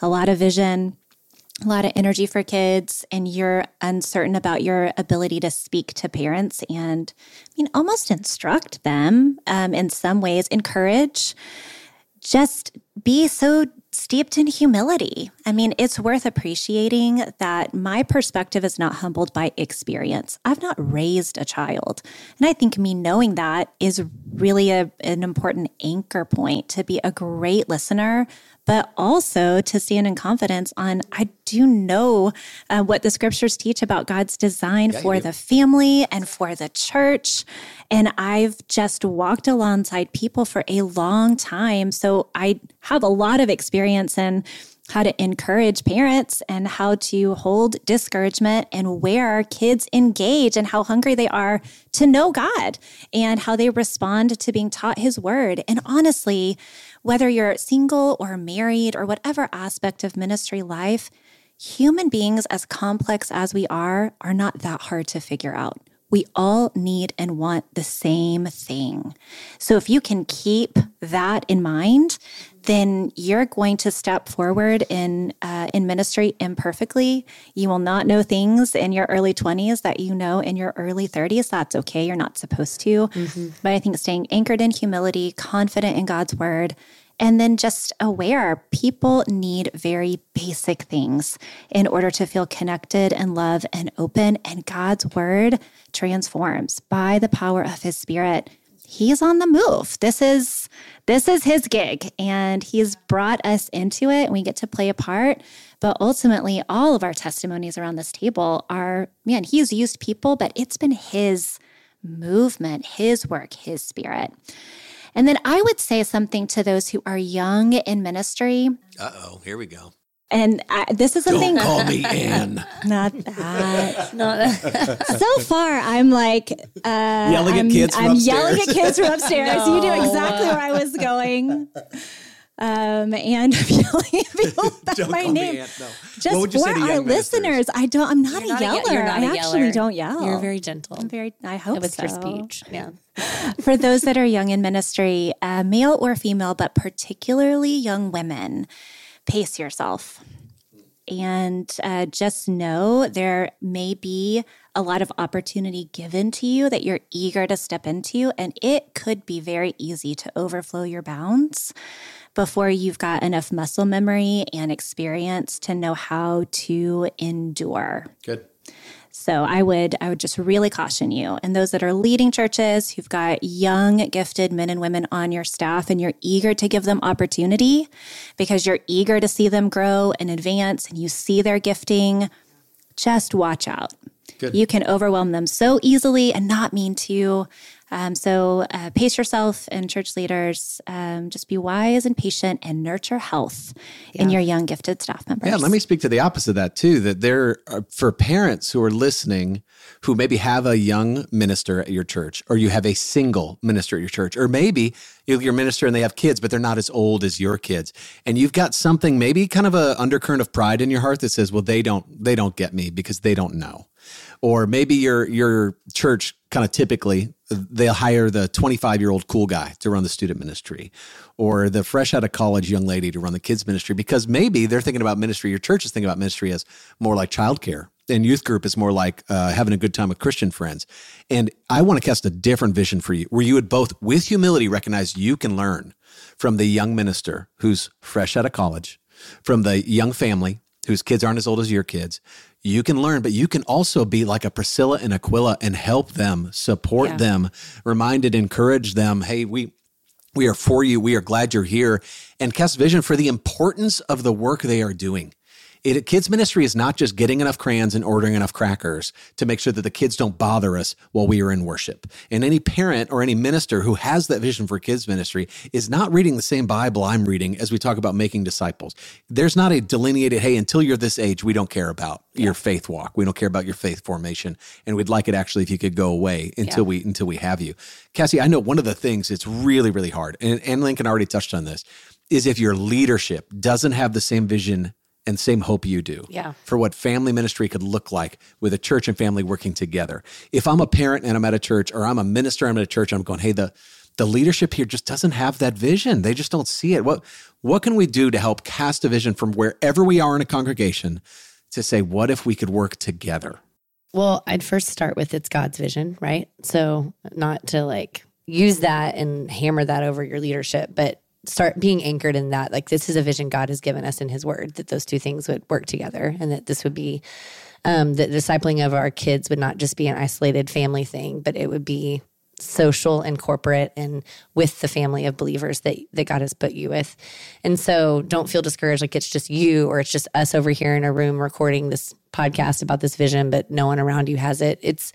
a lot of vision, a lot of energy for kids, and you're uncertain about your ability to speak to parents and I mean almost instruct them um, in some ways, encourage. Just be so steeped in humility I mean, it's worth appreciating that my perspective is not humbled by experience. I've not raised a child. And I think me knowing that is really a, an important anchor point to be a great listener, but also to stand in confidence on I do know uh, what the scriptures teach about God's design yeah, for the family and for the church. And I've just walked alongside people for a long time. So I have a lot of experience in how to encourage parents and how to hold discouragement and where kids engage and how hungry they are to know God and how they respond to being taught His word. And honestly, whether you're single or married or whatever aspect of ministry life, human beings, as complex as we are, are not that hard to figure out. We all need and want the same thing. So if you can keep that in mind, then you're going to step forward in uh, in ministry imperfectly. You will not know things in your early 20s that you know in your early 30s. That's okay. You're not supposed to. Mm-hmm. But I think staying anchored in humility, confident in God's word, and then just aware people need very basic things in order to feel connected and love and open. And God's word transforms by the power of his spirit he's on the move. This is this is his gig and he's brought us into it and we get to play a part. But ultimately all of our testimonies around this table are man, he's used people, but it's been his movement, his work, his spirit. And then I would say something to those who are young in ministry. Uh-oh, here we go. And I, this is something. Don't call me Anne. Not that. not that. so far, I'm like uh, yelling I'm, at kids. I'm upstairs. yelling at kids from upstairs. no. You knew exactly where I was going. Um, and yelling at people by my name. No. Just for our listeners, I don't. I'm not You're a yeller. Not a, I actually yeller. don't yell. You're very gentle. I'm very. I hope with so. your speech. Yeah. for those that are young in ministry, uh, male or female, but particularly young women pace yourself and uh, just know there may be a lot of opportunity given to you that you're eager to step into, and it could be very easy to overflow your bounds before you've got enough muscle memory and experience to know how to endure. Good. So I would I would just really caution you and those that are leading churches who've got young gifted men and women on your staff and you're eager to give them opportunity because you're eager to see them grow and advance and you see their gifting just watch out. Good. You can overwhelm them so easily and not mean to. Um, so uh, pace yourself and church leaders. Um, just be wise and patient and nurture health yeah. in your young gifted staff members. Yeah, let me speak to the opposite of that too. That there are for parents who are listening who maybe have a young minister at your church, or you have a single minister at your church, or maybe you're minister and they have kids, but they're not as old as your kids, and you've got something maybe kind of a undercurrent of pride in your heart that says, "Well, they don't they don't get me because they don't know." or maybe your your church kind of typically they'll hire the 25 year old cool guy to run the student ministry or the fresh out of college young lady to run the kids ministry because maybe they're thinking about ministry your church is thinking about ministry as more like childcare and youth group is more like uh, having a good time with christian friends. And i want to cast a different vision for you where you would both with humility recognize you can learn from the young minister who's fresh out of college from the young family whose kids aren't as old as your kids you can learn, but you can also be like a Priscilla and Aquila and help them, support yeah. them, remind and encourage them. Hey, we we are for you. We are glad you're here, and cast vision for the importance of the work they are doing. It, kids ministry is not just getting enough crayons and ordering enough crackers to make sure that the kids don't bother us while we are in worship. And any parent or any minister who has that vision for kids ministry is not reading the same Bible I'm reading as we talk about making disciples. There's not a delineated, hey, until you're this age, we don't care about yeah. your faith walk. We don't care about your faith formation. And we'd like it actually if you could go away until yeah. we until we have you. Cassie, I know one of the things that's really, really hard, and, Anne Lincoln already touched on this, is if your leadership doesn't have the same vision and same hope you do yeah. for what family ministry could look like with a church and family working together. If I'm a parent and I'm at a church or I'm a minister, I'm at a church, I'm going, hey, the the leadership here just doesn't have that vision. They just don't see it. What what can we do to help cast a vision from wherever we are in a congregation to say, what if we could work together? Well, I'd first start with it's God's vision, right? So not to like use that and hammer that over your leadership, but start being anchored in that. Like this is a vision God has given us in His Word that those two things would work together, and that this would be um, the discipling of our kids would not just be an isolated family thing, but it would be social and corporate and with the family of believers that that God has put you with. And so don't feel discouraged like it's just you or it's just us over here in a room recording this podcast about this vision but no one around you has it. It's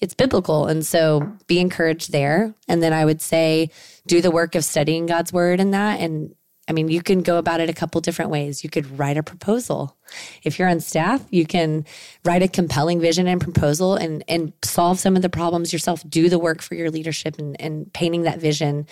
it's biblical. And so be encouraged there. And then I would say do the work of studying God's word in that and I mean, you can go about it a couple different ways. You could write a proposal. If you're on staff, you can write a compelling vision and proposal and, and solve some of the problems yourself. Do the work for your leadership and, and painting that vision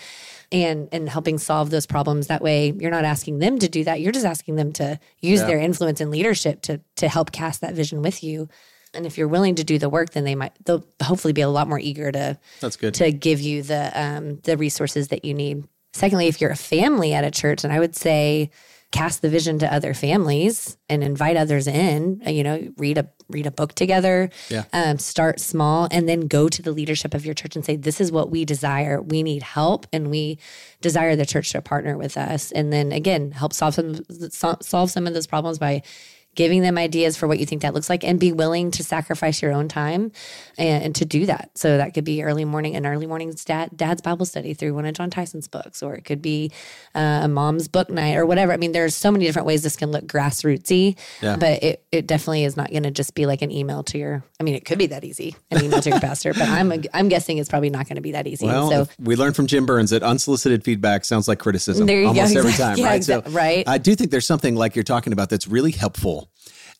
and, and helping solve those problems. That way, you're not asking them to do that. You're just asking them to use Yeah. their influence and leadership to, to help cast that vision with you. And if you're willing to do the work, then they might, they'll hopefully be a lot more eager to That's good. to give you the um, the resources that you need. Secondly, if you're a family at a church, and I would say cast the vision to other families and invite others in. uh, You know, read a read a book together. Yeah. Um, start small, and then go to the leadership of your church and say, "This is what we desire. We need help, and we desire the church to partner with us." And then again, help solve some solve some of those problems by giving them ideas for what you think that looks like and be willing to sacrifice your own time and, and to do that. So that could be early morning, and early morning dad, dad's Bible study through one of Jon Tyson's books, or it could be uh, a mom's book night or whatever. I mean, there's so many different ways this can look grassrootsy, Yeah. but it, it definitely is not going to just be like an email to your, I mean, it could be that easy, an email to your pastor, but I'm, I'm guessing it's probably not going to be that easy. Well, so we learned from Jim Burns that unsolicited feedback sounds like criticism you go, almost every time, Yeah, right? So, right. I do think there's something like you're talking about that's really helpful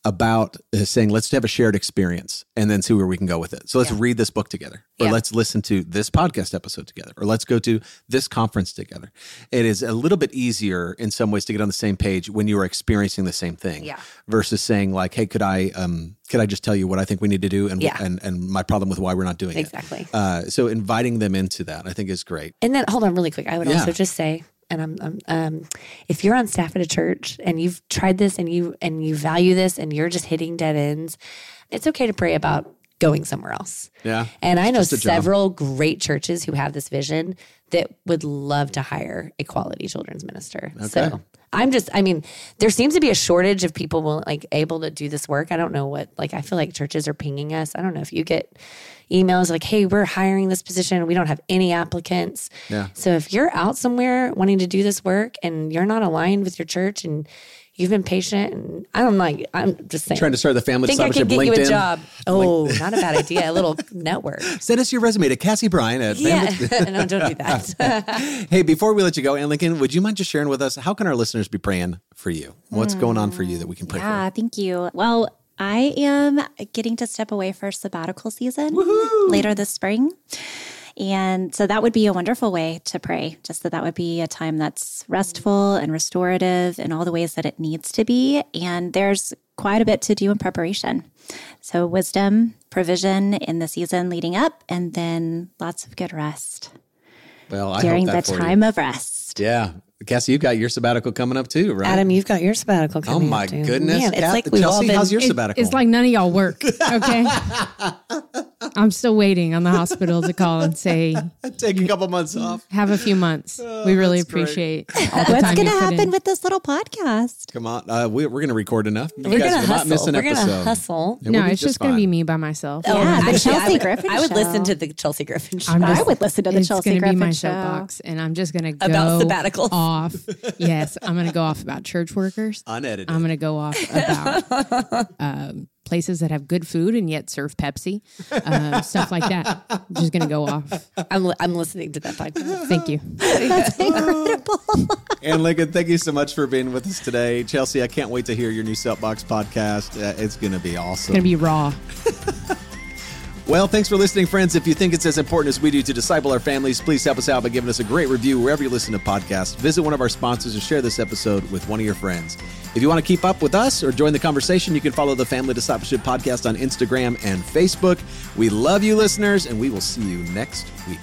about uh, saying let's have a shared experience and then see where we can go with it. So let's read this book together, or Yeah. let's listen to this podcast episode together, or let's go to this conference together. It is a little bit easier in some ways to get on the same page when you are experiencing the same thing, Yeah. versus saying like, "Hey, could I um could I just tell you what I think we need to do and Yeah. and and my problem with why we're not doing it?" exactly. Uh, so inviting them into that, I think, is great. And then hold on really quick. I would Yeah. also just say, and I'm, I'm um, if you're on staff at a church and you've tried this and you and you value this and you're just hitting dead ends, it's okay to pray about going somewhere else. Yeah. And I know several great churches who have this vision that would love to hire a quality children's minister. So I'm just, I mean, there seems to be a shortage of people will, like able to do this work. I don't know what, like, I feel like churches are pinging us. I don't know if you get emails like, hey, we're hiring this position. We don't have any applicants. Yeah. So if you're out somewhere wanting to do this work and you're not aligned with your church and you've been patient and I'm like, I'm just saying. Trying to start the family think I discipleship can get LinkedIn. you a job. Oh, not a bad idea. A little network. Send us your resume to Cassie Bryant at Yeah. No, don't do that. Hey, before we let you go, Anne Lincoln, would you mind just sharing with us how can our listeners be praying for you? What's going on for you that we can pray Yeah, thank you. Well, I am getting to step away for sabbatical season later this spring. And so that would be a wonderful way to pray, just that that would be a time that's restful and restorative in all the ways that it needs to be. And there's quite a bit to do in preparation. So, wisdom, provision in the season leading up, and then lots of good rest for? Well, I during hope the that for you. time of rest. Yeah. Cassie, you've got your sabbatical coming up too, right? Adam, you've got your sabbatical coming. oh coming my up too. goodness. Man, it's Kat- like we've all Chelsea, been. how's your It- sabbatical? It's like none of y'all work. Okay. I'm still waiting on the hospital to call and say, Take a couple months off. have a few months. we really appreciate all the What's going to happen in. with this little podcast? Come on. Uh, we, we're going to record enough. You We're gonna will miss hustle. an We're gonna hustle. It no, it's just going to be me by myself. Yeah, the Actually, Chelsea I would, Griffin I would show. listen to the Chelsea Griffin show. I'm I would listen to the it's Chelsea gonna Griffin be my show. soapbox, and I'm just going to go About sabbaticals. off. yes, I'm going to go off about church workers. Unedited. I'm going to go off about um, places that have good food and yet serve Pepsi, um, stuff like that. I'm just going to go off. I'm, li- I'm listening to that podcast. Thank you. That's incredible. Anne Lincoln, thank you so much for being with us today. Chelsea, I can't wait to hear your new Soapbox podcast. Uh, it's going to be awesome. It's going to be raw. Well, thanks for listening, friends. If you think it's as important as we do to disciple our families, please help us out by giving us a great review wherever you listen to podcasts. Visit one of our sponsors and share this episode with one of your friends. If you want to keep up with us or join the conversation, you can follow the Family Discipleship Podcast on Instagram and Facebook. We love you, listeners, and we will see you next week.